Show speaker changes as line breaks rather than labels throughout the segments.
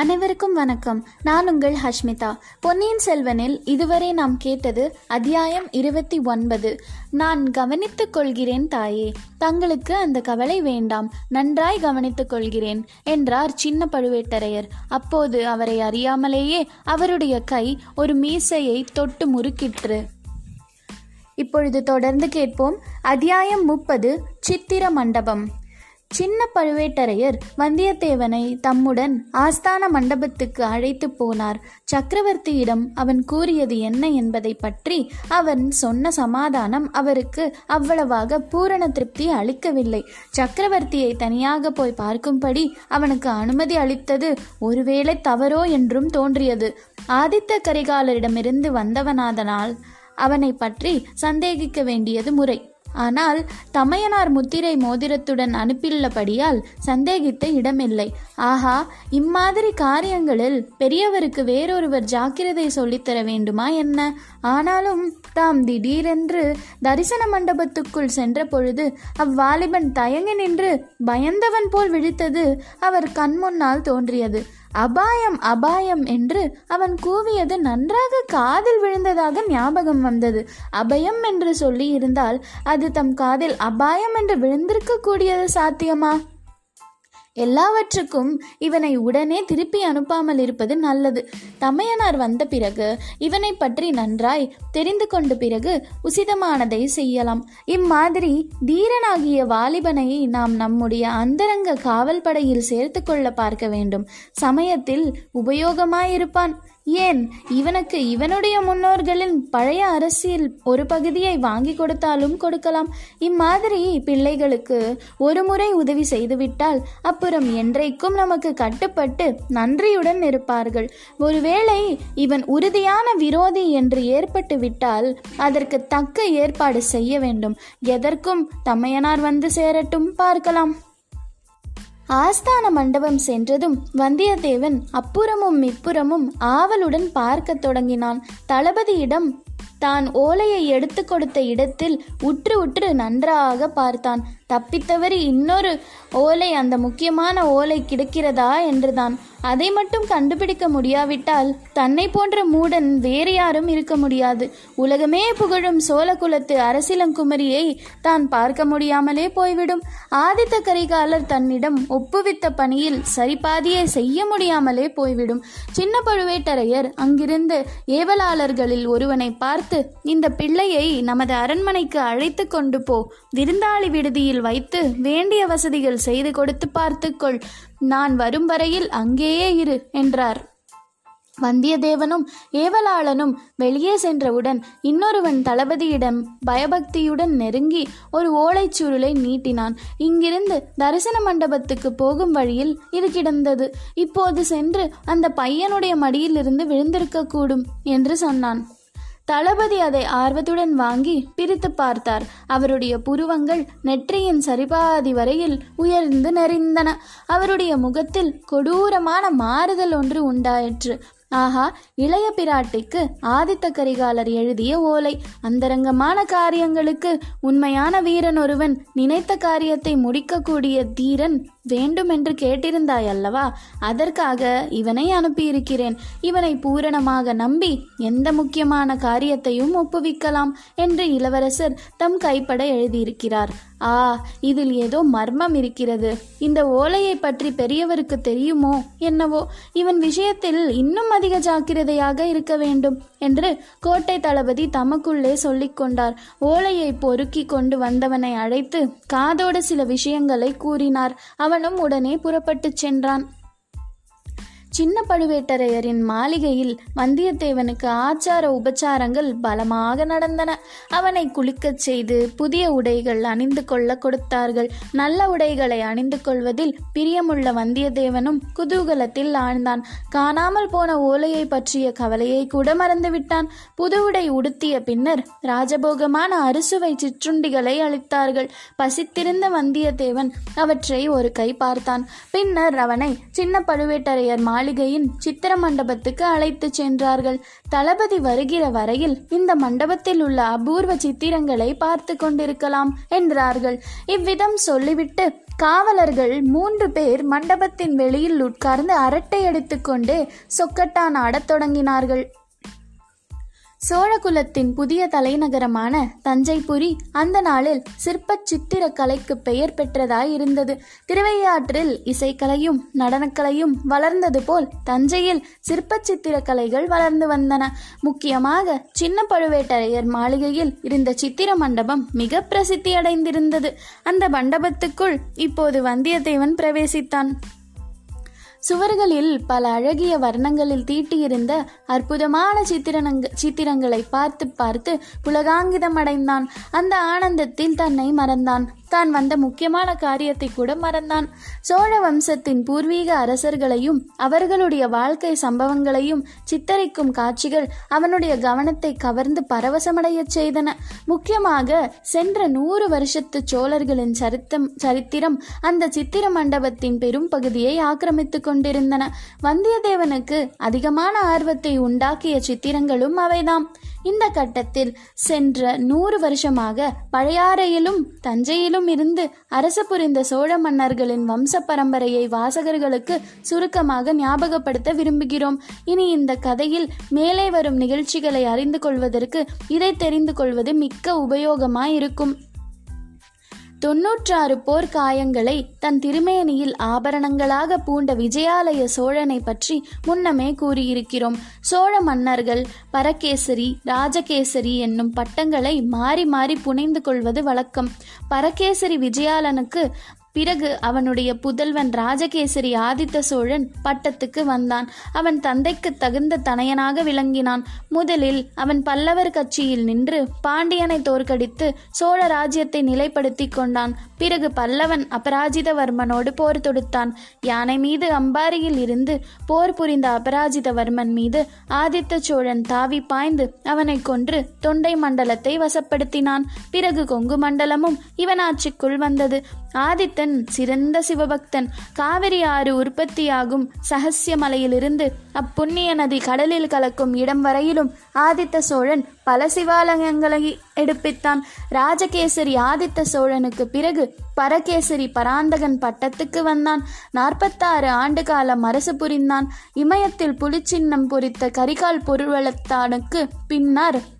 அனைவருக்கும் வணக்கம். நான் உங்கள் ஹஷ்மிதா. பொன்னியின் செல்வனில் இதுவரை நாம் கேட்டது அத்தியாயம் இருபத்தி ஒன்பது. நான் கவனித்துக் கொள்கிறேன் தாயே. தங்களுக்கு அந்த கவலை வேண்டாம். நன்றாய் கவனித்துக் கொள்கிறேன் என்றார் சின்ன பழுவேட்டரையர். அப்போது அவரை அறியாமலேயே அவருடைய கை ஒரு மீசையை தொட்டு முறுக்கிற்று. இப்பொழுது தொடர்ந்து கேட்போம். அத்தியாயம் முப்பது சித்திர மண்டபம். சின்ன பழுவேட்டரையர் வந்தியத்தேவனை தம்முடன் ஆஸ்தான மண்டபத்துக்கு அழைத்து போனார். சக்கரவர்த்தியிடம் அவன் கூறியது என்ன என்பதை பற்றி அவன் சொன்ன சமாதானம் அவருக்கு அவ்வளவாக பூரண திருப்தி அளிக்கவில்லை. சக்கரவர்த்தியை தனியாக போய் பார்க்கும்படி அவனுக்கு அனுமதி அளித்தது ஒருவேளை தவறோ என்றும் தோன்றியது. ஆதித்த கரிகாலரிடமிருந்து வந்தவனாதனால் அவனை பற்றி சந்தேகிக்க வேண்டியது முறை. ஆனால் தமையனார் முத்திரை மோதிரத்துடன் அனுப்பியுள்ளபடியால் சந்தேகித்த இடமில்லை. ஆஹா இம்மாதிரி காரியங்களில் பெரியவருக்கு வேறொருவர் ஜாக்கிரதை சொல்லித்தர வேண்டுமா என்ன? ஆனாலும் தாம் திடீரென்று தரிசன மண்டபத்துக்குள் சென்ற பொழுது அவ்வாலிபன் தயங்கி நின்று பயந்தவன் போல் விழித்தது அவர் கண்முன்னால் தோன்றியது. அபாயம் அபாயம் என்று அவன் கூவியது நன்றாக காதில் விழுந்ததாக ஞாபகம் வந்தது. அபயம் என்று சொல்லி இருந்தால் அது தம் காதில் அபாயம் என்று விழுந்திருக்க கூடியது சாத்தியமா? எல்லாவற்றுக்கும் இவனை உடனே திருப்பி அனுப்பாமல் இருப்பது நல்லது. தமையனார் வந்த பிறகு இவனை பற்றி நன்றாய் தெரிந்து கொண்ட பிறகு உசிதமானதை செய்யலாம். இம்மாதிரி தீரனாகிய வாலிபனை நாம் நம்முடைய அந்தரங்க காவல் படையில் சேர்த்து கொள்ள பார்க்க வேண்டும். சமயத்தில் உபயோகமாயிருப்பான். ஏன்? இவனுக்கு இவனுடைய முன்னோர்களின் பழைய அரசியல் ஒரு பகுதியை வாங்கி கொடுத்தாலும் கொடுக்கலாம். இம்மாதிரி பிள்ளைகளுக்கு ஒரு முறை உதவி செய்துவிட்டால் அப்புறம் என்றைக்கும் நமக்கு கட்டுப்பட்டு நன்றியுடன் இருப்பார்கள். ஒருவேளை இவன் உறுதியான விரோதி என்று ஏற்பட்டு விட்டால் அதற்கு தக்க ஏற்பாடு செய்ய வேண்டும். எதற்கும் தமையனார் வந்து சேரட்டும் பார்க்கலாம். ஆஸ்தான மண்டபம் சென்றதும் வந்தியத்தேவன் அப்புறமும் இப்புறமும் ஆவலுடன் பார்க்கத் தொடங்கினான். தளபதியிடம் தான் ஓலையை எடுத்து கொடுத்த இடத்தில் உற்று உற்று நன்றாக பார்த்தான். தப்பித்தவறி இன்னொரு ஓலை அந்த முக்கியமான ஓலை கிடைக்கிறதா என்றுதான். அதை மட்டும் கண்டுபிடிக்க முடியாவிட்டால் தன்னை போன்ற மூடன் வேறு யாரும் இருக்க முடியாது. உலகமே புகழும் சோழகுலத்து அரசிலங்குமரியை தான் பார்க்க முடியாமலே போய்விடும். ஆதித்த கரிகாலர் தன்னிடம் ஒப்புவித்த பணியில் சரிபாதியை செய்ய முடியாமலே போய்விடும். சின்ன பழுவேட்டரையர் அங்கிருந்து ஏவலாளர்களில் ஒருவனை பார்த்து இந்த பிள்ளையை நமது அரண்மனைக்கு அழைத்து கொண்டு போ. விருந்தாளி விடுதியில் வைத்து வேண்டிய வசதிகள் செய்து கொடுத்து பார்த்துக்கொள். நான் வரும் வரையில் அங்கேயே இரு என்றார். வந்தியத்தேவனும் ஏவலாளனும் வெளியே சென்றவுடன் இன்னொருவன் தளபதியிடம் பயபக்தியுடன் நெருங்கி ஒரு ஓலைச்சுருளை நீட்டினான். இங்கிருந்து தரிசன மண்டபத்துக்கு போகும் வழியில் இது கிடந்தது. இப்போது சென்று அந்த பையனுடைய மடியிலிருந்து விழுந்திருக்கக்கூடும் என்று சொன்னான். தளபதி அதை ஆர்வத்துடன் வாங்கி பிரித்து பார்த்தார். அவருடைய புருவங்கள் நெற்றியின் சரிபாதி வரையில் உயர்ந்து நெறிந்தன. அவருடைய முகத்தில் கொடூரமான மாறுதல் ஒன்று உண்டாயிற்று. ஆஹா இளைய பிராட்டிக்கு ஆதித்த கரிகாலர் எழுதிய ஓலை. அந்தரங்கமான காரியங்களுக்கு உண்மையான வீரன் ஒருவன் நினைத்த காரியத்தை முடிக்கக்கூடிய தீரன் வேண்டுமென்று கேட்டிருந்தாய் அல்லவா அதற்காக இவனை அனுப்பியிருக்கிறேன். இவனை பூரணமாக நம்பி எந்த முக்கியமான காரியத்தையும் ஒப்புவிக்கலாம் என்று இளவரசர் தம் கைப்பட எழுதியிருக்கிறார். ஆ இதில் ஏதோ மர்மம் இருக்கிறது. இந்த ஓலையை பற்றி பெரியவருக்கு தெரியுமோ என்னவோ? இவன் விஷயத்தில் இன்னும் அதிக ஜாக்கிரதையாக இருக்க வேண்டும் என்று கோட்டை தளபதி தமக்குள்ளே சொல்லிக்கொண்டார் ஓலையை பொறுக்கி கொண்டு வந்தவனை அழைத்து காதோடு சில விஷயங்களை கூறினார். அவனும் உடனே புறப்பட்டுச் சென்றான். சின்ன பழுவேட்டரையரின் மாளிகையில் வந்தியத்தேவனுக்கு ஆச்சார உபச்சாரங்கள் பலமாக நடந்தன. அவனை குளிக்கச் செய்து புதிய உடைகள் அணிந்து கொள்ள கொடுத்தார்கள். நல்ல உடைகளை அணிந்து கொள்வதில் பிரியமுள்ள வந்தியத்தேவனும் குதூகலத்தில் ஆழ்ந்தான். காணாமல் போன ஓலையை பற்றிய கவலையை கூட மறந்துவிட்டான். புது உடை உடுத்திய பின்னர் ராஜபோகமான அறுசுவை சிற்றுண்டிகளை அளித்தார்கள் பசித்திருந்த வந்தியத்தேவன் அவற்றை ஒரு கை பார்த்தான். பின்னர் அவனை சின்ன பழுவேட்டரையர் மாளிகை மாளிகையின் சித்திர மண்டபத்துக்கு அழைத்து சென்றார்கள். தளபதி வருகிற வரையில் இந்த மண்டபத்தில் உள்ள அபூர்வ சித்திரங்களை பார்த்து கொண்டிருக்கலாம் என்றார்கள். இவ்விதம் சொல்லிவிட்டு காவலர்கள் மூன்று பேர் மண்டபத்தின் வெளியில் உட்கார்ந்து அரட்டை அடித்துக்கொண்டு சொக்கட்டான் ஆடத் தொடங்கினார்கள். சோழகுலத்தின் புதிய தலைநகரமான தஞ்சைபுரி அந்த நாளில் சிற்பச் சித்திர கலைக்கு பெயர் பெற்றதாய் இருந்தது திருவையாற்றில் இசைக்கலையும் நடனக்கலையும் வளர்ந்தது போல் தஞ்சையில் சிற்ப சித்திர கலைகள் வளர்ந்து வந்தன. முக்கியமாக சின்ன பழுவேட்டரையர் மாளிகையில் இருந்த சித்திர மண்டபம் மிக பிரசித்தி அடைந்திருந்தது அந்த மண்டபத்துக்குள் இப்போது வந்தியத்தேவன் பிரவேசித்தான். சுவர்களில் பல அழகிய வர்ணங்களில் தீட்டியிருந்த அற்புதமான சித்திரனங்க சித்திரங்களை பார்த்து பார்த்து புலகாங்கிதம் அடைந்தான். அந்த ஆனந்தத்தில் தன்னை மறந்தான். தான் வந்த முக்கியமான காரியத்தை கூட மறந்தான். சோழ வம்சத்தின் பூர்வீக அரசர்களையும் அவர்களுடைய வாழ்க்கை சம்பவங்களையும் சித்தரிக்கும் காட்சிகள் அவனுடைய கவனத்தை கவர்ந்து பரவசமடையச் செய்தன. முக்கியமாக சென்ற நூறு வருஷத்து சோழர்களின் சரித்தம் சரித்திரம் அந்த சித்திர மண்டபத்தின் பெரும் பகுதியை ஆக்கிரமித்துக் கொண்டிருந்தன. வந்தியத்தேவனுக்கு அதிகமான ஆர்வத்தை உண்டாக்கிய சித்திரங்களும் அவைதாம். இந்த கட்டத்தில் சென்ற நூறு வருஷமாக பழையாறையிலும் தஞ்சையிலும் இருந்து அரசு புரிந்த சோழ மன்னர்களின் வம்ச பரம்பரையை வாசகர்களுக்கு சுருக்கமாக ஞாபகப்படுத்த விரும்புகிறோம். இனி இந்த கதையில் மேலே வரும் நிகழ்ச்சிகளை அறிந்து கொள்வதற்கு இதை தெரிந்து கொள்வது மிக்க உபயோகமாயிருக்கும். தொன்னூற்றாறு போர் காயங்களை தன் திருமேனியில் ஆபரணங்களாக பூண்ட விஜயாலய சோழனை பற்றி முன்னமே கூறியிருக்கிறோம். சோழ மன்னர்கள் பரகேசரி ராஜகேசரி என்னும் பட்டங்களை மாறி மாறி புனைந்து கொள்வது வழக்கம். பரகேசரி விஜயாலனுக்கு பிறகு அவனுடைய புதல்வன் ராஜகேசரி ஆதித்த சோழன் பட்டத்துக்கு வந்தான். அவன் தந்தைக்கு தகுந்த தனையனாக விளங்கினான். முதலில் அவன் பல்லவர் கட்சியில் நின்று பாண்டியனை தோற்கடித்து சோழ ராஜ்யத்தை நிலைப்படுத்தி கொண்டான். பிறகு பல்லவன் அபராஜிதவர்மனோடு போர் தொடுத்தான். யானை மீது அம்பாரியில் இருந்து போர் புரிந்த அபராஜிதவர்மன் மீது ஆதித்த சோழன் தாவி பாய்ந்து அவனை கொன்று தொண்டை மண்டலத்தை வசப்படுத்தினான். பிறகு கொங்கு மண்டலமும் இவன் ஆட்சிக்குள் வந்தது. ஆதித்தன் சிறந்த சிவபக்தன். காவிரி ஆறு உற்பத்தியாகும் சகசிய மலையிலிருந்து அப்புண்ணிய நதி கடலில் கலக்கும் இடம் வரையிலும் ஆதித்த சோழன் பல சிவாலயங்களை எடுப்பித்தான். ராஜகேசரி ஆதித்த சோழனுக்கு பிறகு பரகேசரி பராந்தகன் பட்டத்துக்கு வந்தான். நாற்பத்தாறு ஆண்டு காலம் அரசு புரிந்தான். இமயத்தில் புலிச்சின்னம் பொறித்த கரிகால் பொருளத்தானுக்கு பின்னர்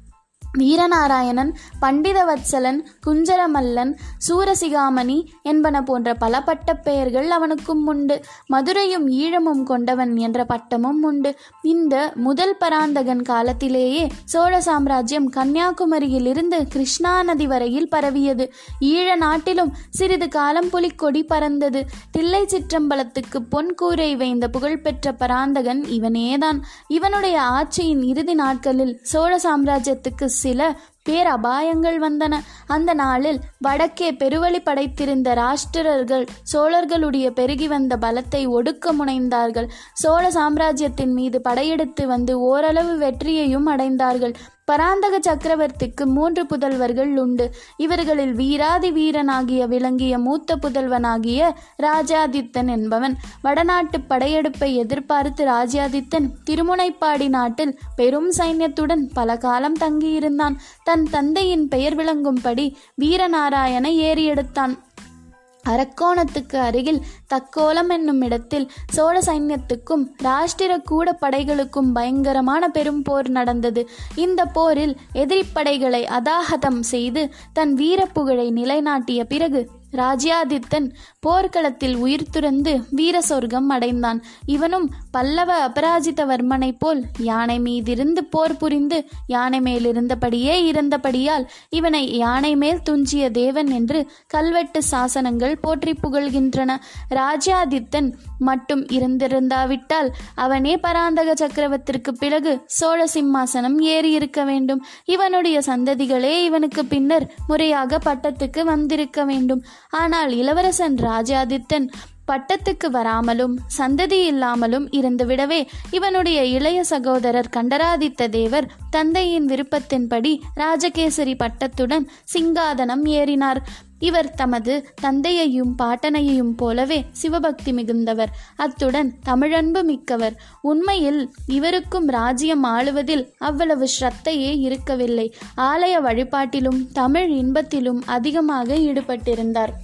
வீரநாராயணன் பண்டிதவத்சலன் குஞ்சரமல்லன் சூரசிகாமணி என்பன போன்ற பல பட்டப் பெயர்கள் அவனுக்கும் உண்டு. மதுரையும் ஈழமும் கொண்டவன் என்ற பட்டமும் உண்டு. இந்த முதல் பராந்தகன் காலத்திலேயே சோழ சாம்ராஜ்யம் கன்னியாகுமரியிலிருந்து கிருஷ்ணா நதி வரையில் பரவியது. ஈழ நாட்டிலும் சிறிது காலம் புலிக்கொடி பறந்தது. தில்லை சிற்றம்பலத்துக்கு பொன் கூரை வைந்த புகழ்பெற்ற பராந்தகன் இவனேதான். இவனுடைய ஆட்சியின் இறுதி நாட்களில் சோழ சாம்ராஜ்யத்துக்கு சில பேரபாயங்கள் வந்தன. அந்த நாளில் வடக்கே பெருவழி படைத்திருந்த ராஷ்டிரர்கள் சோழர்களுடைய பெருகி வந்த பலத்தை ஒடுக்க முனைந்தார்கள். சோழ சாம்ராஜ்யத்தின் மீது படையெடுத்து வந்து ஓரளவு வெற்றியையும் அடைந்தார்கள். பராந்தக சக்கரவர்த்திக்கு மூன்று புதல்வர்கள் உண்டு. இவர்களில் வீராதி வீரனாகிய விளங்கிய மூத்த புதல்வனாகிய ராஜாதித்தன் என்பவன். வடநாட்டு படையெடுப்பை எதிர்பார்த்து ராஜாதித்தன் திருமுனைப்பாடி நாட்டில் பெரும் சைன்யத்துடன் பல காலம் தங்கியிருந்தான். தன் தந்தையின் பெயர் விளங்கும்படி வீரநாராயண ஏறியெடுத்தான். அரக்கோணத்துக்கு அருகில் தக்கோலம் என்னும் இடத்தில் சோழ சைன்யத்துக்கும் ராஷ்டிர கூட படைகளுக்கும் பயங்கரமான பெரும் போர் நடந்தது. இந்த போரில் எதிரிப்படைகளை அதாகதம் செய்து தன் வீரப்புகழை நிலைநாட்டிய பிறகு ராஜ்யாதித்தன் போர்க்களத்தில் உயிர் துறந்து வீர சொர்க்கம் அடைந்தான். இவனும் பல்லவ அபராஜிதவர்மனைப் போல் யானை மீதிருந்து போர் புரிந்து யானை மேலிருந்தபடியே இருந்தபடியால் இவனை யானை மேல் துஞ்சிய தேவன் என்று கல்வெட்டு சாசனங்கள் போற்றி புகழ்கின்றன. ராஜ்யாதித்தன் மட்டும் இருந்திருந்தாவிட்டால் அவனே பராந்தக சக்கரவர்த்திற்கு பிறகு சோழ சிம்மாசனம் ஏறி இருக்க வேண்டும். இவனுடைய சந்ததிகளே இவனுக்கு பின்னர் முறையாக பட்டத்துக்கு வந்திருக்க வேண்டும். ஆனால் இளவரசன் ராஜாதித்தன் பட்டத்துக்கு வராமலும் சந்ததி இல்லாமலும் இருந்துவிடவே இவனுடைய இளைய சகோதரர் கண்டராதித்த தேவர் தந்தையின் விருப்பத்தின்படி ராஜகேசரி பட்டத்துடன் சிங்காதனம் ஏறினார். இவர் தமது தந்தையையும் பாட்டனையையும் போலவே சிவபக்தி மிகுந்தவர். அத்துடன் தமிழன்பு மிக்கவர். உண்மையில் இவருக்கும் ராஜ்யம் ஆளுவதில் அவ்வளவு ஸ்ரத்தையே இருக்கவில்லை. ஆலய வழிபாட்டிலும் தமிழ் இன்பத்திலும் அதிகமாக ஈடுபட்டிருந்தார்.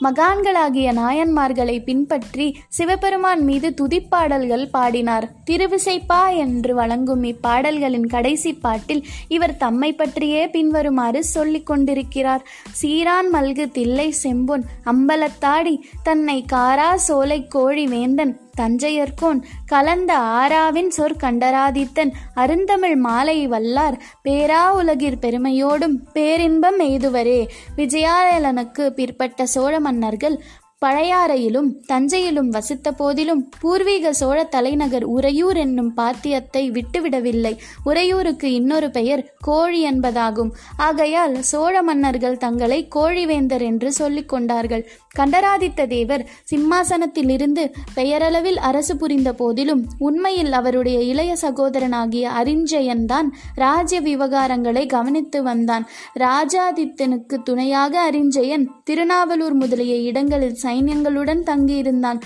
மகான்களாகிய நாயன்மார்களை பின்பற்றி சிவபெருமான் மீது துதிப்பாடல்கள் பாடினார். திருவிசைப்பா என்று வழங்கும் இப்பாடல்களின் கடைசி பாட்டில் இவர் தம்மை பற்றியே பின்வருமாறு சொல்லிக் கொண்டிருக்கிறார். சீரான் மல்கு தில்லை செம்பொன் அம்பலத்தாடி தன்னை காரா சோலை கோழி வேந்தன் தஞ்சையர்கோன் கலந்த ஆராவின் சொற்கண்டராதித்தன் அருந்தமிழ் மாலை வல்லார் பேரா உலகிற் பெருமையோடும் பேரின்பம் எய்துவரே. விஜயாலயனுக்கு பிற்பட்ட சோழ மன்னர்கள் பழையாறையிலும் தஞ்சையிலும் வசித்த போதிலும் பூர்வீக சோழ தலைநகர் உறையூர் என்னும் பாத்தியத்தை விட்டுவிடவில்லை. உறையூருக்கு இன்னொரு பெயர் கோழி என்பதாகும். ஆகையால் சோழ மன்னர்கள் தங்களை கோழிவேந்தர் என்று சொல்லிக் கொண்டார்கள். கண்டராதித்த தேவர் சிம்மாசனத்திலிருந்து பெயரளவில் அரசு புரிந்த போதிலும் உண்மையில் அவருடைய இளைய சகோதரனாகிய அரிஞ்சயன்தான் ராஜ்ய விவகாரங்களை கவனித்து வந்தான். ராஜாதித்தனுக்கு துணையாக அரிஞ்சயன் திருநாவலூர் முதலிய இடங்களில் சைன்யங்களுடன் தங்கியிருந்தான்.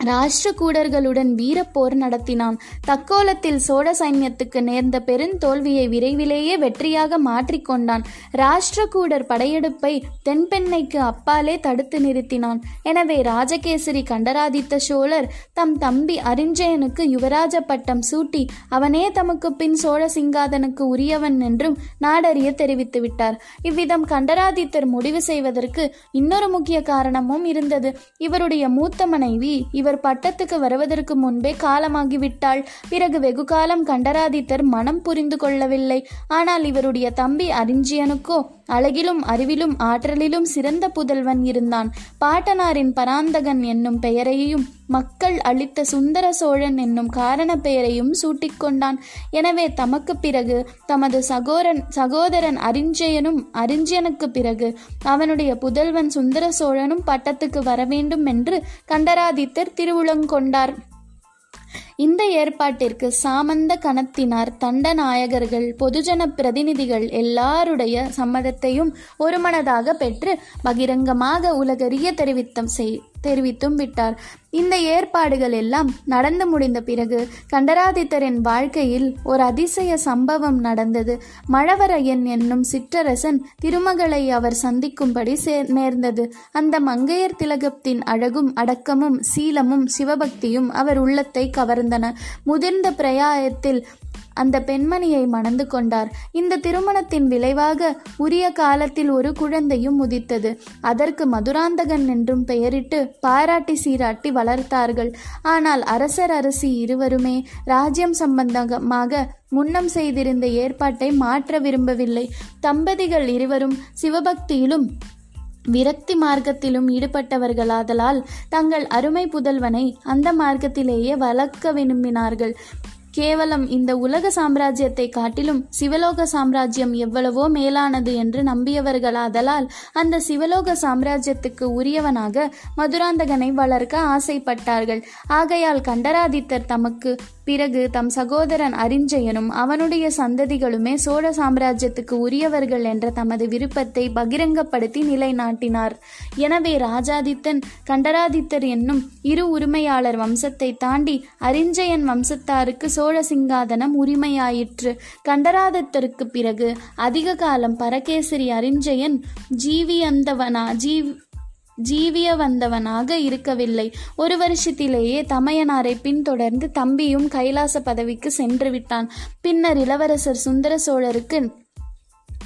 ராஷ்டிரகூடர்களுடன் வீரப்போர் நடத்தினான். தக்கோலத்தில் சோழ சைன்யத்துக்கு நேர்ந்த பெருந்தோல்வியை விரைவிலேயே வெற்றியாக மாற்றிக்கொண்டான் ராஷ்டிரகூடர் படையெடுப்பை தென்பெண்ணைக்கு அப்பாலே தடுத்து நிறுத்தினான். எனவே ராஜகேசரி கண்டராதித்த சோழர் தம் தம்பி அரிஞ்சயனுக்கு யுவராஜ பட்டம் சூட்டி அவனே தமக்கு பின் சோழ சிங்காதனுக்கு உரியவன் என்றும் நாடறிய தெரிவித்து விட்டார். இவ்விதம் கண்டராதித்தர் முடிவு செய்வதற்கு இன்னொரு முக்கிய காரணமும் இருந்தது. இவருடைய மூத்த மனைவி இவர் பட்டத்துக்கு வருவதற்கு முன்பே காலமாகிவிட்டாள். பிறகு வெகு காலம் கண்டராதித்தர் மனம் புரிந்து கொள்ளவில்லை. ஆனால் இவருடைய தம்பி அரிஞ்சியனுக்கோ அழகிலும் அறிவிலும் ஆற்றலிலும் சிறந்த புதல்வன் இருந்தான். பாட்டனாரின் பராந்தகன் என்னும் பெயரையும் மக்கள் அளித்த சுந்தர சோழன் என்னும் காரண பெயரையும் சூட்டிக்கொண்டான். எனவே தமக்கு பிறகு தமது சகோரன் சகோதரன் அரிஞ்சயனும் அரிஞ்சயனுக்கு பிறகு அவனுடைய புதல்வன் சுந்தர சோழனும் பட்டத்துக்கு வர வேண்டும் என்று கண்டராதித்தர் திருவுளங்கொண்டார். இந்த ஏற்பாட்டிற்கு சாமந்த கணத்தினார் தண்டநாயகர்கள் பொதுஜன பிரதிநிதிகள் எல்லாருடைய சம்மதத்தையும் ஒருமனதாக பெற்று பகிரங்கமாக உலகறிய தெரிவித்தம் செய் தெரிவித்தும் விட்டார். இந்த ஏற்பாடுகள் எல்லாம் நடந்து முடிந்த பிறகு கண்டராதித்தரின் வாழ்க்கையில் ஒரு அதிசய சம்பவம் நடந்தது. மழவரையன் என்னும் சிற்றரசன் திருமகளை அவர் சந்திக்கும்படி சேர் நேர்ந்தது. அந்த மங்கையர் திலகத்தின் அழகும் அடக்கமும் சீலமும் சிவபக்தியும் அவர் உள்ளத்தை கவர்ந்தன. முதிர்ந்த பிரயாயத்தில் அந்த பெண்மணியை மணந்து கொண்டார். இந்த திருமணத்தின் விளைவாக உரிய காலத்தில் ஒரு குழந்தையும் உதித்தது அதற்கு மதுராந்தகன் என்றும் பெயரிட்டு பாராட்டி சீராட்டி வளர்த்தார்கள். ஆனால் அரசர் அரசி இருவருமே ராஜ்யம் சம்பந்தமாக முன்னம் செய்திருந்த ஏற்பாட்டை மாற்ற விரும்பவில்லை. தம்பதிகள் இருவரும் சிவபக்தியிலும் விரக்தி மார்க்கத்திலும் ஈடுபட்டவர்களாதலால் தங்கள் அருமை புதல்வனை அந்த மார்க்கத்திலேயே வளர்க்க விரும்பினார்கள். கேவலம் இந்த உலக சாம்ராஜ்யத்தை காட்டிலும் சிவலோக சாம்ராஜ்யம் எவ்வளவோ மேலானது என்று நம்பியவர்களாதலால் அந்த சிவலோக சாம்ராஜ்யத்துக்கு உரியவனாக மதுராந்தகனை வளர்க்க ஆசைப்பட்டார்கள். ஆகையால் கண்டராதித்தர் தமக்கு பிறகு தம் சகோதரன் அரிஞ்சயனும் அவனுடைய சந்ததிகளுமே சோழ சாம்ராஜ்யத்துக்கு உரியவர்கள் என்ற தமது விருப்பத்தை பகிரங்கப்படுத்தி நிலைநாட்டினார். எனவே ராஜாதித்தன் கண்டராதித்தர் என்னும் இரு உரிமையாளர் வம்சத்தை தாண்டி அரிஞ்சயன் வம்சத்தாருக்கு சோழ சிங்காதனம் உரிமையாயிற்று. கண்டராதித்தருக்கு பிறகு அதிக காலம் பரகேசரி அரிஞ்சயன் ஜீவியந்தவனா ஜீவ் ஜீவிய வந்தவனாக இருக்கவில்லை. ஒரு வருஷத்திலேயே தமையனாரை பின்தொடர்ந்து தம்பியும் கைலாச பதவிக்கு சென்று விட்டான். பின்னர் இளவரசர் சுந்தர சோழருக்கு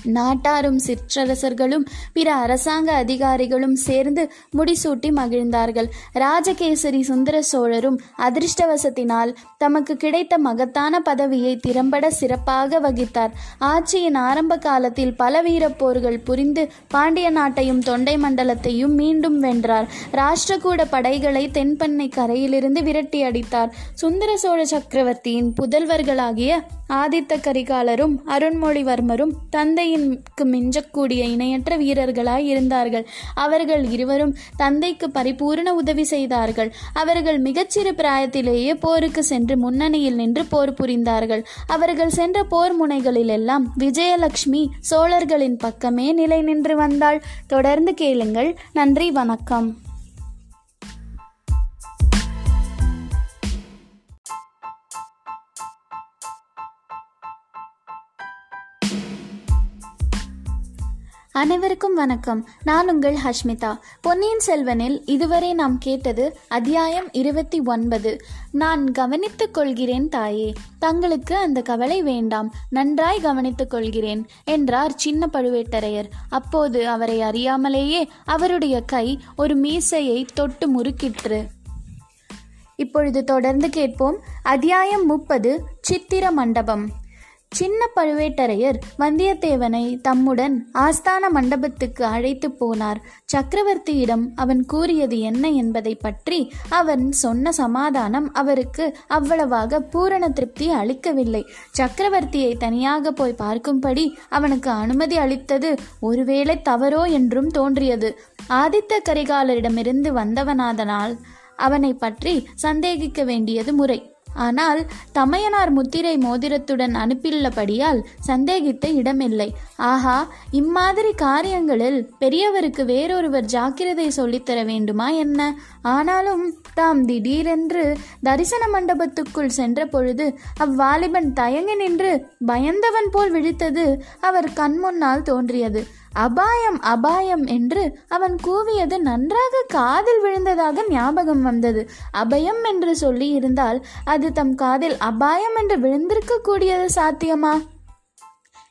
நாட்டாரும் சிற்றரசர்களும் பிற அரசாங்க அதிகாரிகளும் சேர்ந்து முடிசூட்டி மகிழ்ந்தார்கள். ராஜகேசரி சுந்தர சோழரும் அதிர்ஷ்டவசத்தினால் தமக்கு கிடைத்த மகத்தான பதவியை திறம்பட சிறப்பாக வகித்தார். ஆட்சியின் ஆரம்ப காலத்தில் பல வீரப்போர்கள் புரிந்து பாண்டிய நாட்டையும் தொண்டை மண்டலத்தையும் மீண்டும் வென்றார். ராஷ்டிரகூட படைகளை தென்பண்ணை கரையிலிருந்து விரட்டி அடித்தார். சுந்தர சோழ சக்கரவர்த்தியின் புதல்வர்களாகிய ஆதித்த கரிகாலரும் அருண்மொழிவர்மரும் தந்தை தந்தையின்க்கு மிஞ்சக்கூடிய இணையற்ற வீரர்களாய் இருந்தார்கள். அவர்கள் இருவரும் தந்தைக்கு பரிபூர்ண உதவி செய்தார்கள். அவர்கள் மிகச்சிறு பிராயத்திலேயே போருக்கு சென்று முன்னணியில் நின்று போர் புரிந்தார்கள். அவர்கள் சென்ற போர் முனைகளிலெல்லாம் விஜயலட்சுமி சோழர்களின் பக்கமே நிலை நின்று வந்தாள். தொடர்ந்து கேளுங்கள். நன்றி வணக்கம். அனைவருக்கும் வணக்கம். நான் உங்கள் ஹஷ்மிதா. பொன்னியின் செல்வனில் இதுவரை நாம் கேட்டது அத்தியாயம் இருபத்தி ஒன்பது. நான் கவனித்துக் கொள்கிறேன் தாயே. தங்களுக்கு அந்த கவலை வேண்டாம். நன்றாய் கவனித்துக் கொள்கிறேன் என்றார் சின்ன பழுவேட்டரையர். அப்போது அவரை அறியாமலேயே அவருடைய கை ஒரு மீசையை தொட்டு முறுக்கிற்று. இப்பொழுது தொடர்ந்து கேட்போம். அத்தியாயம் முப்பது சித்திர மண்டபம். சின்ன பழுவேட்டரையர் வந்தியத்தேவனை தம்முடன் ஆஸ்தான மண்டபத்துக்கு அழைத்து போனார். சக்கரவர்த்தியிடம் அவன் கூறியது என்ன என்பதை பற்றி அவன் சொன்ன சமாதானம் அவருக்கு அவ்வளவாக பூரண திருப்தி அளிக்கவில்லை. சக்கரவர்த்தியை தனியாக போய் பார்க்கும்படி அவனுக்கு அனுமதி அளித்தது ஒருவேளை தவறோ என்றும் தோன்றியது. ஆதித்த கரிகாலரிடமிருந்து வந்தவனாதனால் அவனை பற்றி சந்தேகிக்க வேண்டியது முறை. ஆனால் தமையனார் முத்திரை மோதிரத்துடன் அனுப்பியுள்ளபடியால் சந்தேகித்த இடமில்லை. ஆஹா இம்மாதிரி காரியங்களில் பெரியவருக்கு வேறொருவர் ஜாக்கிரதை சொல்லித்தர வேண்டுமா என்ன? ஆனாலும் தாம் திடீரென்று தரிசன மண்டபத்துக்குள் சென்ற பொழுது அவ்வாலிபன் தயங்கி நின்று பயந்தவன் போல் விழித்தது அவர் கண்முன்னால் தோன்றியது. அபாயம் அபாயம் என்று அவன் கூவியது நன்றாக காதில் விழுந்ததாக ஞாபகம் வந்தது. அபயம் என்று சொல்லி இருந்தால் அது தம் காதில் அபாயம் என்று விழுந்திருக்க கூடியது சாத்தியமா?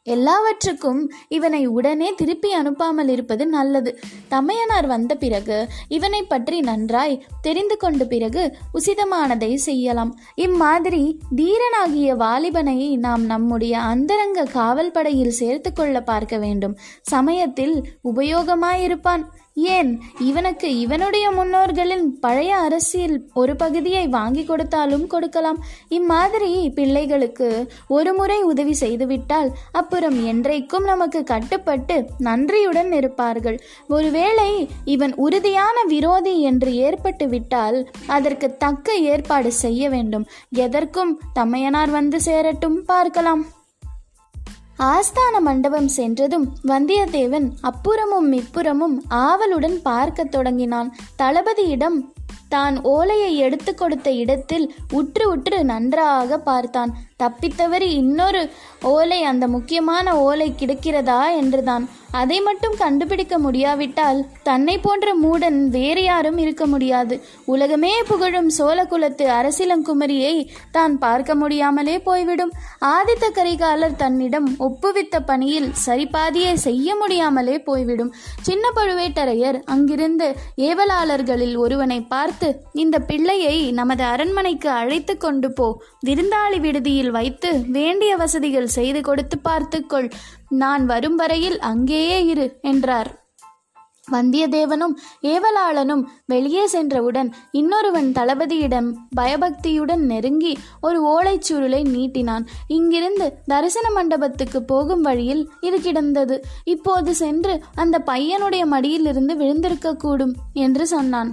எல்லாவற்றுக்கும் இவனை உடனே திருப்பி அனுப்பாமல் இருப்பது நல்லது. தமையனார் வந்த பிறகு இவனை பற்றி நன்றாய் தெரிந்து கொண்ட பிறகு உசிதமானதை செய்யலாம். இம்மாதிரி தீரனாகிய வாலிபனை நாம் நம்முடைய அந்தரங்க காவல் படையில் சேர்த்து கொள்ள பார்க்க வேண்டும். சமயத்தில் உபயோகமாயிருப்பான். ஏன்? இவனுக்கு இவனுடைய முன்னோர்களின் பழைய அரசியல் ஒரு பகுதியை வாங்கி கொடுத்தாலும் கொடுக்கலாம். இம்மாதிரி பிள்ளைகளுக்கு ஒரு முறை உதவி செய்துவிட்டால் அப்புறம் என்றைக்கும் நமக்கு கட்டுப்பட்டு நன்றியுடன் இருப்பார்கள். ஒருவேளை இவன் உறுதியான விரோதி என்று ஏற்பட்டு விட்டால் அதற்கு தக்க ஏற்பாடு செய்ய வேண்டும். எதற்கும் தமையனார் வந்து சேரட்டும் பார்க்கலாம். ஆஸ்தான மண்டபம் சென்றதும் வந்தியத்தேவன் அப்புறமும் இப்புறமும் ஆவலுடன் பார்க்கத் தொடங்கினான். தளபதியிடம் தான் ஓலையை எடுத்து கொடுத்த இடத்தில் உற்று உற்று நன்றாக பார்த்தான். தப்பித்தவறி இன்னொரு ஓலை அந்த முக்கியமான ஓலை கிடக்கிறதா என்றுதான். அதை மட்டும் கண்டுபிடிக்க முடியாவிட்டால் தன்னை போன்ற மூடன் வேறு யாரும் இருக்க முடியாது. உலகமே புகழும் சோழகுலத்து அரசிலங்குமரியை தான் பார்க்க முடியாமலே போய்விடும். ஆதித்த கரிகாலர் தன்னிடம் ஒப்புவித்த பணியில் சரிபாதியை செய்ய முடியாமலே போய்விடும். சின்ன பழுவேட்டரையர் அங்கிருந்து ஏவலாளர்களில் ஒருவனை பார்த்து இந்த பிள்ளையை நமது அரண்மனைக்கு அழைத்து கொண்டு போ. விருந்தாளி விடுதியில் வைத்து வேண்டிய வசதிகள் செய்து கொடுத்து பார்த்துக்கொள் நான் வரும் வரையில் அங்கேயே இரு என்றார். வந்தியத்தேவனும் ஏவலாளனும் வெளியே சென்றவுடன் இன்னொருவன் தளபதியிடம் பயபக்தியுடன் நெருங்கி ஒரு ஓலைச்சுருளை நீட்டினான். இங்கிருந்து தரிசன மண்டபத்துக்கு போகும் வழியில் இது கிடந்தது. இப்போது சென்று அந்த பையனுடைய மடியிலிருந்து விழுந்திருக்கக்கூடும் என்று சொன்னான்.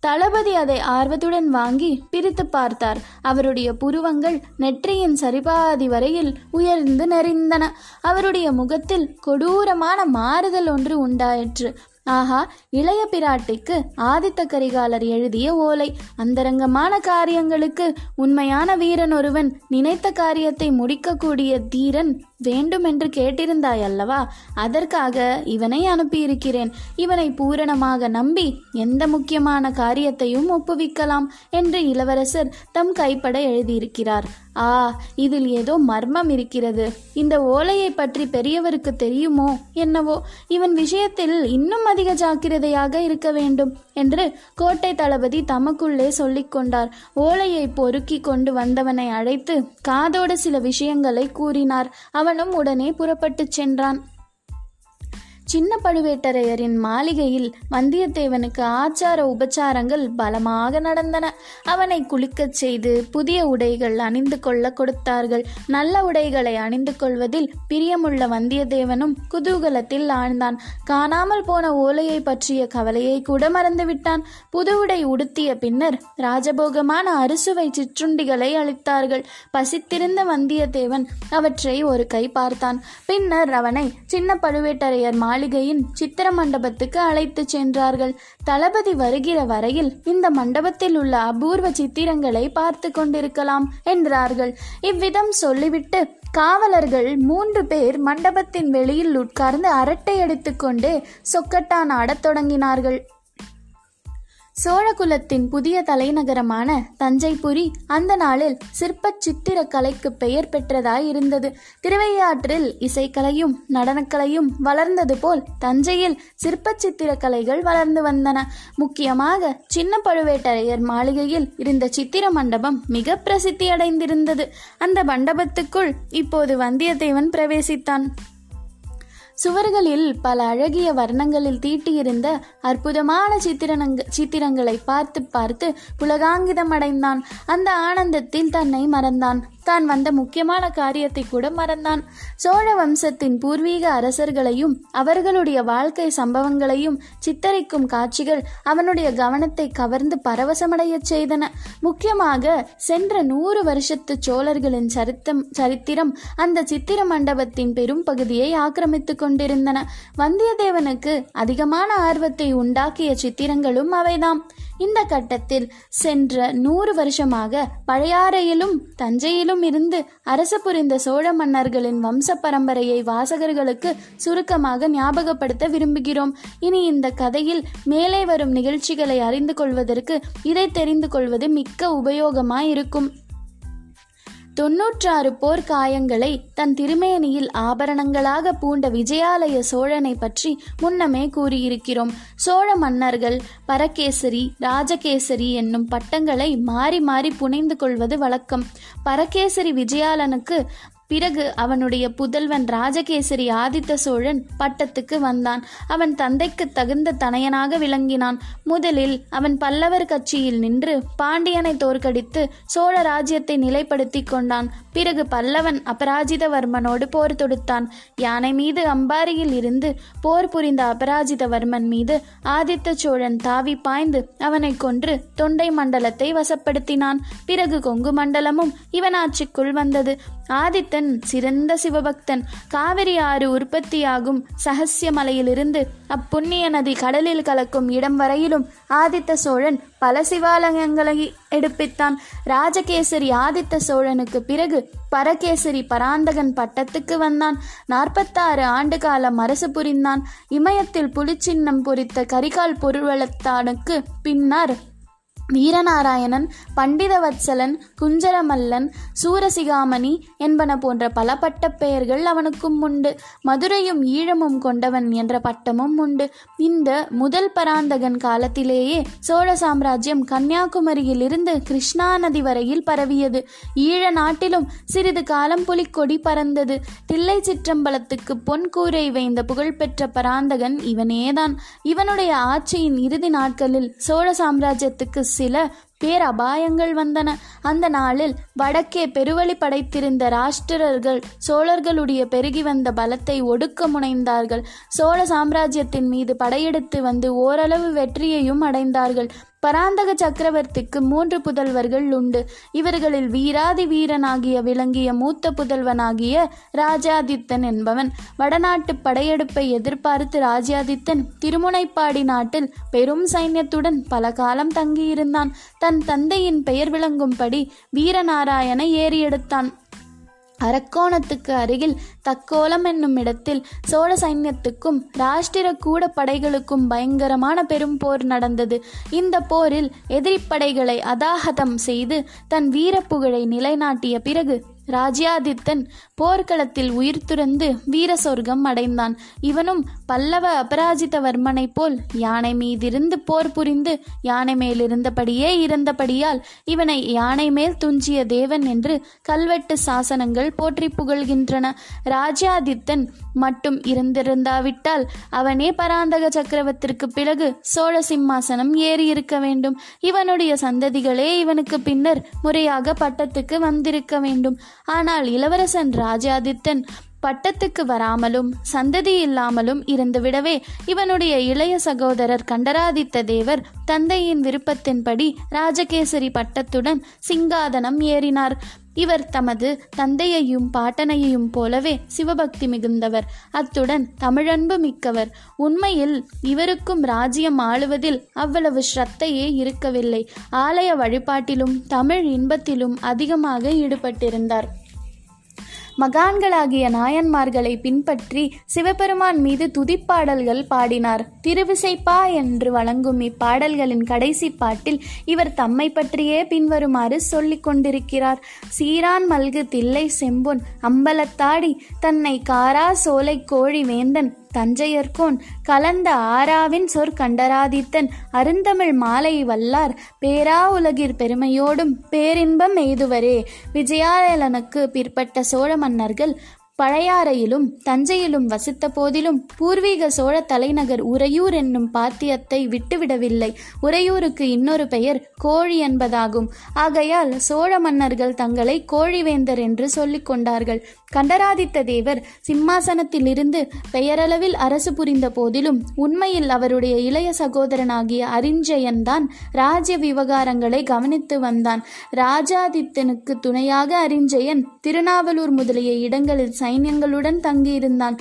தளபதி அதை ஆர்வத்துடன் வாங்கி பிரித்து பார்த்தார். அவருடைய புருவங்கள் நெற்றியின் சரிபாதி வரையில் உயர்ந்து நெறிந்தன. அவருடைய முகத்தில் கொடூரமான மாறுதல் ஒன்று உண்டாயிற்று. ஆஹா இளைய பிராட்டிக்கு ஆதித்த கரிகாலர் எழுதிய ஓலை. அந்தரங்கமான காரியங்களுக்கு உண்மையான வீரன் ஒருவன் நினைத்த காரியத்தை முடிக்கக்கூடிய தீரன் வேண்டுமென்று கேட்டிருந்தாய் அல்லவா? அதற்காக இவனை அனுப்பியிருக்கிறேன். இவனை பூரணமாக நம்பி எந்த முக்கியமான காரியத்தையும் ஒப்புவிக்கலாம் என்று இளவரசர் தம் கைப்பட எழுதியிருக்கிறார். ஆ இதில் ஏதோ மர்மம் இருக்கிறது. இந்த ஓலையை பற்றி பெரியவருக்கு தெரியுமோ என்னவோ? இவன் விஷயத்தில் இன்னும் அதிக ஜாக்கிரதையாக இருக்க வேண்டும் என்று கோட்டை தளபதி தமக்குள்ளே சொல்லிக்கொண்டார் ஓலையை பொறுக்கி கொண்டு வந்தவனை அழைத்து காதோடு சில விஷயங்களை கூறினார். அவனும் உடனே புறப்பட்டுச் சென்றான். சின்ன பழுவேட்டரையரின் மாளிகையில் வந்தியத்தேவனுக்கு ஆச்சார உபச்சாரங்கள் பலமாக நடந்தன. அவனை குளிக்கச் செய்து புதிய உடைகள் அணிந்து கொள்ள கொடுத்தார்கள். நல்ல உடைகளை அணிந்து கொள்வதில் பிரியமுள்ள வந்தியத்தேவனும் குதூகலத்தில் ஆழ்ந்தான். காணாமல் போன ஓலையை பற்றிய கவலையை கூட மறந்துவிட்டான். புது உடை உடுத்திய பின்னர் ராஜபோகமான அறுசுவை சிற்றுண்டிகளை அளித்தார்கள். பசித்திருந்த வந்தியத்தேவன் அவற்றை ஒரு கை பார்த்தான். பின்னர் அவனை சின்ன பழுவேட்டரையர் மாளிகையின் சித்திர மண்டபத்துக்கு அழைத்து சென்றார்கள். தளபதி வருகிற வரையில் இந்த மண்டபத்தில் உள்ள அபூர்வ சித்திரங்களை பார்த்து கொண்டிருக்கலாம் என்றார்கள். இவ்விதம் சொல்லிவிட்டு காவலர்கள் மூன்று பேர் மண்டபத்தின் வெளியில் உட்கார்ந்து அரட்டை எடுத்துக்கொண்டு சொக்கட்டான் ஆடத் தொடங்கினார்கள். சோழகுலத்தின் புதிய தலைநகரமான தஞ்சைபுரி அந்த நாளில் சிற்பச் சித்திர கலைக்கு பெயர் பெற்றதாய் இருந்தது திருவையாற்றில் இசைக்கலையும் நடனக்கலையும் வளர்ந்தது போல் தஞ்சையில் சிற்பச் சித்திர கலைகள் வளர்ந்து வந்தன. முக்கியமாக சின்ன பழுவேட்டரையர் மாளிகையில் இருந்த சித்திர மண்டபம் மிக பிரசித்தி அடைந்திருந்தது அந்த மண்டபத்துக்குள் இப்போது வந்தியத்தேவன் பிரவேசித்தான். சுவர்களில் பல அழகிய வர்ணங்களில் தீட்டியிருந்த அற்புதமான சித்திரங்க சித்திரங்களை பார்த்து பார்த்து புலகாங்கிதம் அடைந்தான் அந்த ஆனந்தத்தில் தன்னை மறந்தான். தான் வந்த முக்கியமான காரியத்தை கூட மறந்தான். சோழ வம்சத்தின் பூர்வீக அரசர்களையும் அவர்களுடைய வாழ்க்கை சம்பவங்களையும் சித்தரிக்கும் காட்சிகள் அவனுடைய கவனத்தை கவர்ந்து பரவசமடையச் செய்தன. முக்கியமாக சென்ற நூறு வருஷத்து சோழர்களின் சரித்தம் சரித்திரம் அந்த சித்திர மண்டபத்தின் பெரும் பகுதியை ஆக்கிரமித்துக் கொண்டிருந்தன. வந்தியத்தேவனுக்கு அதிகமான ஆர்வத்தை உண்டாக்கிய சித்திரங்களும் அவைதாம். இந்த கட்டத்தில் சென்ற நூறு வருஷமாக பழையாறையிலும் தஞ்சையிலும் இருந்து அரசு புரிந்த சோழ மன்னர்களின் வம்ச பரம்பரையை வாசகர்களுக்கு சுருக்கமாக ஞாபகப்படுத்த விரும்புகிறோம். இனி இந்த கதையில் மேலே வரும் நிகழ்ச்சிகளை அறிந்து கொள்வதற்கு இதை தெரிந்து கொள்வது மிக்க உபயோகமாயிருக்கும். தொன்னூற்றாறு போர் காயங்களை தன் திருமேனியில் ஆபரணங்களாக பூண்ட விஜயாலய சோழனை பற்றி முன்னமே கூறியிருக்கிறோம். சோழ மன்னர்கள் பரகேசரி ராஜகேசரி என்னும் பட்டங்களை மாறி மாறி புனைந்து கொள்வது வழக்கம். பரகேசரி விஜயாலனுக்கு பிறகு அவனுடைய புதல்வன் ராஜகேசரி ஆதித்த சோழன் பட்டத்துக்கு வந்தான். அவன் தந்தைக்கு தகுந்த தனையனாக விளங்கினான். முதலில் அவன் பல்லவர் கட்சியில் நின்று பாண்டியனை தோற்கடித்து சோழ ராஜ்யத்தை நிலைப்படுத்தி கொண்டான். பிறகு பல்லவன் அபராஜிதவர்மனோடு போர் தொடுத்தான். யானை மீது அம்பாரியில் இருந்து போர் புரிந்த அபராஜிதவர்மன் மீது ஆதித்த சோழன் தாவி பாய்ந்து அவனை கொன்று தொண்டை மண்டலத்தை வசப்படுத்தினான். பிறகு கொங்கு மண்டலமும் இவன் ஆட்சிக்குள் வந்தது. ஆதித்தன் சிறந்த சிவபக்தன். காவிரி ஆறு உற்பத்தியாகும் சகசிய மலையிலிருந்து அப்புண்ணிய நதி கடலில் கலக்கும் இடம் வரையிலும் ஆதித்த சோழன் பல சிவாலயங்களை எடுப்பித்தான். ராஜகேசரி ஆதித்த சோழனுக்கு பிறகு பரகேசரி பராந்தகன் பட்டத்துக்கு வந்தான். நாற்பத்தாறு ஆண்டு காலம் அரசு புரிந்தான். இமயத்தில் புலிச்சின்னம் பொறித்த கரிகால் பொருள்வளத்தானுக்கு பின்னர் வீரநாராயணன் பண்டிதவத்சலன் குஞ்சரமல்லன் சூரசிகாமணி என்பன போன்ற பல பட்டப் பெயர்கள் அவனுக்கும் உண்டு. மதுரையும் ஈழமும் கொண்டவன் என்ற பட்டமும் உண்டு. இந்த முதல் பராந்தகன் காலத்திலேயே சோழ சாம்ராஜ்யம் கன்னியாகுமரியிலிருந்து கிருஷ்ணா நதி வரையில் பரவியது. ஈழ நாட்டிலும் சிறிது காலம் புலிக்கொடி பறந்தது. தில்லை சிற்றம்பலத்துக்கு பொன் கூரை வைந்த புகழ்பெற்ற பராந்தகன் இவனேதான். இவனுடைய ஆட்சியின் இறுதி நாட்களில் சோழ சாம்ராஜ்யத்துக்கு சில பேரபாயங்கள் வந்தன. அந்த நாளில் வடக்கே பெருவழி படைத்திருந்த ராஷ்டிரர்கள் சோழர்களுடைய பெருகி வந்த பலத்தை ஒடுக்க முனைந்தார்கள். சோழ சாம்ராஜ்யத்தின் மீது படையெடுத்து வந்து ஓரளவு வெற்றியையும் அடைந்தார்கள். பராந்தக சக்கரவர்த்திக்கு மூன்று புதல்வர்கள் உண்டு. இவர்களில் வீராதி வீரனாகிய விளங்கிய மூத்த புதல்வனாகிய ராஜாதித்தன் என்பவன். வடநாட்டு படையெடுப்பை எதிர்பார்த்து ராஜாதித்தன் திருமுனைப்பாடி நாட்டில் பெரும் சைன்யத்துடன் பல காலம் தங்கியிருந்தான். தன் தந்தையின் பெயர் விளங்கும்படி வீரநாராயண ஏறியெடுத்தான். அரக்கோணத்துக்கு அருகில் தக்கோலம் என்னும் இடத்தில் சோழ சைன்யத்துக்கும் ராஷ்டிர கூட படைகளுக்கும் பயங்கரமான பெரும் போர் நடந்தது. இந்த போரில் எதிரிப்படைகளை அதாகதம் செய்து தன் வீரப்புகழை நிலைநாட்டிய பிறகு ராஜ்யாதித்தன் போர்க்களத்தில் உயிர் துறந்து வீர சொர்க்கம் அடைந்தான். இவனும் பல்லவ அபராஜிதவர்மனைப் போல் யானை மீதிருந்து போர் புரிந்து யானை மேலிருந்தபடியே இருந்தபடியால் இவனை யானை மேல் துஞ்சிய தேவன் என்று கல்வெட்டு சாசனங்கள் போற்றி புகழ்கின்றன. ராஜ்யாதித்தன் மட்டும் இருந்திருந்தாவிட்டால் அவனே பராந்தக சக்கரவர்த்திற்கு பிறகு சோழ சிம்மாசனம் ஏறி இருக்க வேண்டும். இவனுடைய சந்ததிகளே இவனுக்கு பின்னர் முறையாக பட்டத்துக்கு வந்திருக்க வேண்டும். ஆனால் இளவரசன் ராஜாதித்தன் பட்டத்துக்கு வராமலும் சந்ததி இல்லாமலும் இருந்துவிடவே இவனுடைய இளைய சகோதரர் கண்டராதித்த தேவர் தந்தையின் விருப்பத்தின்படி ராஜகேசரி பட்டத்துடன் சிங்காதனம் ஏறினார். இவர் தமது தந்தையையும் பாட்டனையையும் போலவே சிவபக்தி மிகுந்தவர். அத்துடன் தமிழன்பு மிக்கவர். உண்மையில் இவருக்கும் ராஜ்யம் ஆளுவதில் அவ்வளவு ஸ்ரத்தையே இருக்கவில்லை. ஆலய வழிபாட்டிலும் தமிழ் இன்பத்திலும் அதிகமாக ஈடுபட்டிருந்தார். மகான்களாகிய நாயன்மார்களை பின்பற்றி சிவபெருமான் மீது துதிப்பாடல்கள் பாடினார். திருவிசைப்பா என்று வழங்கும் இப்பாடல்களின் கடைசி பாட்டில் இவர் தம்மை பற்றியே பின்வருமாறு சொல்லிக் கொண்டிருக்கிறார். சீரான் மல்கு தில்லை செம்பொன் அம்பலத்தாடி தன்னை காரா சோலை கோழி வேந்தன் தஞ்சையர்கோன் கலந்த ஆராவின் சொற் கண்டராதித்தன் அருந்தமிழ் மாலை வல்லார் பேரா உலகிற் பெருமையோடும் பேரின்பம் எய்துவரே. விஜயாலயனுக்கு பிற்பட்ட சோழ மன்னர்கள் பழையாறையிலும் தஞ்சையிலும் வசித்த போதிலும் பூர்வீக சோழ தலைநகர் உறையூர் என்னும் பாத்தியத்தை விட்டுவிடவில்லை. உறையூருக்கு இன்னொரு பெயர் கோழி என்பதாகும். ஆகையால் சோழ மன்னர்கள் தங்களை கோழிவேந்தர் என்று சொல்லிக் கொண்டார்கள். கண்டராதித்த தேவர் சிம்மாசனத்திலிருந்து பெயரளவில் அரசு புரிந்த போதிலும் உண்மையில் அவருடைய இளைய சகோதரனாகிய அரிஞ்சயன்தான் ராஜ்ய விவகாரங்களை கவனித்து வந்தான். ராஜாதித்தனுக்கு துணையாக அரிஞ்சயன் திருநாவலூர் முதலிய இடங்களில் சைன்யங்களுடன் தங்கியிருந்தான்.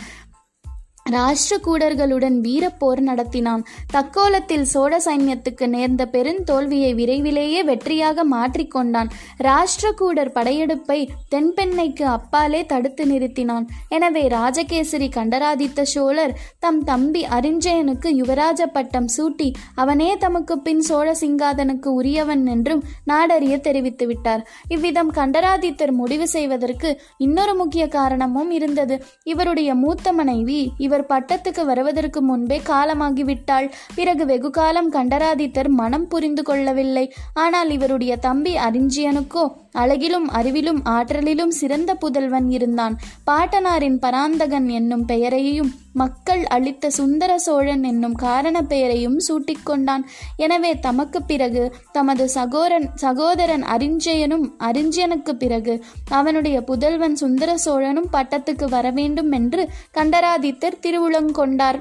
ராஷ்டிரகூடர்களுடன் வீரப்போர் நடத்தினான். தக்கோலத்தில் சோழ சைன்யத்துக்கு நேர்ந்த பெருந்தோல்வியை விரைவிலேயே வெற்றியாக மாற்றிக்கொண்டான் ராஷ்டிரகூடர் படையெடுப்பை தென்பெண்ணைக்கு அப்பாலே தடுத்து நிறுத்தினான். எனவே ராஜகேசரி கண்டராதித்த சோழர் தம் தம்பி அரிஞ்சயனுக்கு யுவராஜ பட்டம் சூட்டி அவனே தமக்கு பின் சோழ சிங்காதனுக்கு உரியவன் என்றும் நாடறிய தெரிவித்து விட்டார். இவ்விதம் கண்டராதித்தர் முடிவு செய்வதற்கு இன்னொரு முக்கிய காரணமும் இருந்தது. இவருடைய மூத்த மனைவி இவர் இவர் பட்டத்துக்கு வருவதற்கு முன்பே காலமாகிவிட்டாள். பிறகு வெகு காலம் கண்டராதித்தர் மனம் புரிந்து கொள்ளவில்லை. ஆனால் இவருடைய தம்பி அரிஞ்சியனுக்கோ அழகிலும் அறிவிலும் ஆற்றலிலும் சிறந்த புதல்வன் இருந்தான். பாட்டனாரின் பராந்தகன் என்னும் பெயரையும் மக்கள் அளித்த சுந்தர சோழன் என்னும் காரண பெயரையும் சூட்டிக்கொண்டான். எனவே தமக்கு பிறகு தமது சகோரன் சகோதரன் அரிஞ்சயனும் அரிஞ்சயனுக்கு பிறகு அவனுடைய புதல்வன் சுந்தர சோழனும் பட்டத்துக்கு வர வேண்டும் என்று கண்டராதித்தர் திருவுளங்கொண்டார்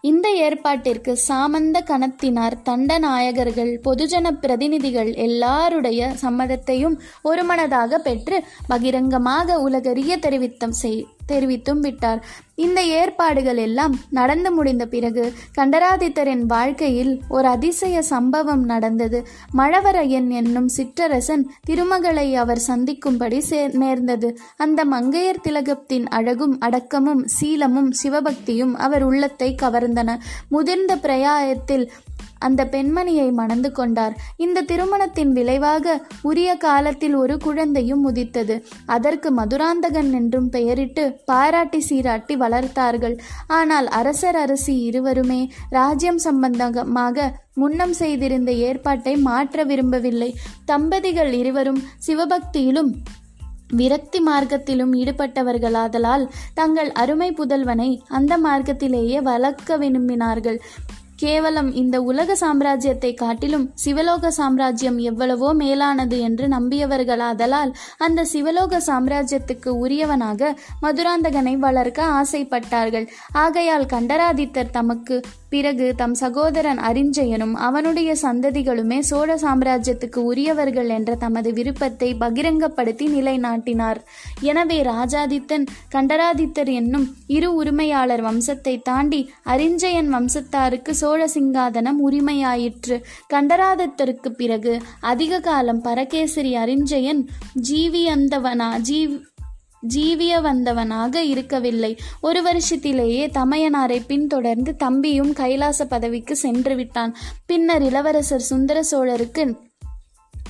இந்த ஏற்பாட்டிற்கு சாமந்த கணத்தினார் தண்டநாயகர்கள் பொதுஜன பிரதிநிதிகள் எல்லாருடைய சம்மதத்தையும் ஒருமனதாக பெற்று பகிரங்கமாக உலகறிய தெரிவித்தம் செய் தெரிவித்தும் விட்டார். இந்த ஏற்பாடுகள் எல்லாம் நடந்து முடிந்த பிறகு கண்டராதித்தரின் வாழ்க்கையில் ஒரு அதிசய சம்பவம் நடந்தது. மழவரையன் என்னும் சிற்றரசன் திருமகளை அவர் சந்திக்கும்படி சேர் நேர்ந்தது. அந்த மங்கையர் திலகத்தின் அழகும் அடக்கமும் சீலமும் சிவபக்தியும் அவர் உள்ளத்தை கவர்ந்தன. முதிர்ந்த பிரயாயத்தில் அந்த பெண்மணியை மணந்து கொண்டார். இந்த திருமணத்தின் விளைவாக உரிய காலத்தில் ஒரு குழந்தையும் உதித்தது அதற்கு மதுராந்தகன் என்றும் பெயரிட்டு பாராட்டி சீராட்டி வளர்த்தார்கள். ஆனால் அரசர் அரசி இருவருமே ராஜ்யம் சம்பந்தமாக முன்னம் செய்திருந்த ஏற்பாட்டை மாற்ற விரும்பவில்லை. தம்பதிகள் இருவரும் சிவபக்தியிலும் விரக்தி மார்க்கத்திலும் ஈடுபட்டவர்களாதலால் தங்கள் அருமை புதல்வனை அந்த மார்க்கத்திலேயே வளர்க்க விரும்பினார்கள். கேவலம் இந்த உலக சாம்ராஜ்யத்தை காட்டிலும் சிவலோக சாம்ராஜ்யம் எவ்வளவோ மேலானது என்று நம்பியவர்களாதலால் அந்த சிவலோக சாம்ராஜ்யத்துக்கு உரியவனாக மதுராந்தகனை வளர்க்க ஆசைப்பட்டார்கள். ஆகையால் கண்டராதித்தர் தமக்கு பிறகு தம் சகோதரன் அரிஞ்சயனும் அவனுடைய சந்ததிகளுமே சோழ சாம்ராஜ்யத்துக்கு உரியவர்கள் என்ற தமது விருப்பத்தை பகிரங்கப்படுத்தி நிலைநாட்டினார். எனவே ராஜாதித்தன் கண்டராதித்தர் என்னும் இரு உரிமையாளர் வம்சத்தை தாண்டி அரிஞ்சயன் வம்சத்தாருக்கு சோழ சோழ சிங்காதனம் உரிமையாயிற்று. கண்டராதித்தருக்கு பிறகு அதிக காலம் பரகேசரி அரிஞ்சயன் ஜீவியந்தவனா ஜீவ் ஜீவிய வந்தவனாக இருக்கவில்லை. ஒரு வருஷத்திலேயே தமையனாரை பின்தொடர்ந்து தம்பியும் கைலாச பதவிக்கு சென்று விட்டான். பின்னர் இளவரசர் சுந்தர சோழருக்கு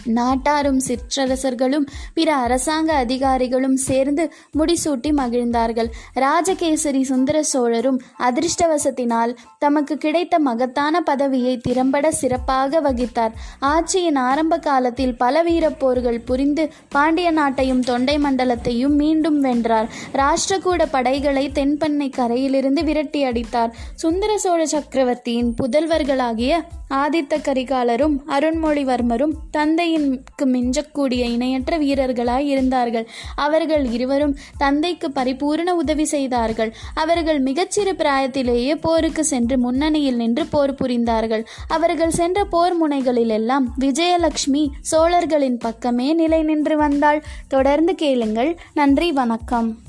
நாட்டாரும் சிற்றரசர்களும் பிற அரசாங்க அதிகாரிகளும் சேர்ந்து முடிசூட்டி மகிழ்ந்தார்கள். ராஜகேசரி சுந்தர சோழரும் அதிர்ஷ்டவசத்தினால் தமக்கு கிடைத்த மகத்தான பதவியை திறம்பட சிறப்பாக வகித்தார். ஆட்சியின் ஆரம்ப காலத்தில் பல வீரப்போர்கள் புரிந்து பாண்டிய நாட்டையும் தொண்டை மண்டலத்தையும் மீண்டும் வென்றார். ராஷ்டிரகூட படைகளை தென்பண்ணை கரையிலிருந்து விரட்டி அடித்தார். சுந்தர சோழ சக்கரவர்த்தியின் புதல்வர்களாகிய ஆதித்த கரிகாலரும் அருண்மொழிவர்மரும் தந்தையின்க்கு மிஞ்சக்கூடிய இணையற்ற வீரர்களாய் இருந்தார்கள். அவர்கள் இருவரும் தந்தைக்கு பரிபூரண உதவி செய்தார்கள். அவர்கள் மிகச்சிறு பிராயத்திலேயே போருக்கு சென்று முன்னணியில் நின்று போர் புரிந்தார்கள். அவர்கள் சென்ற போர் முனைகளிலெல்லாம் விஜயலட்சுமி சோழர்களின் பக்கமே நிலை நின்று வந்தாள். தொடர்ந்து கேளுங்கள். நன்றி வணக்கம்.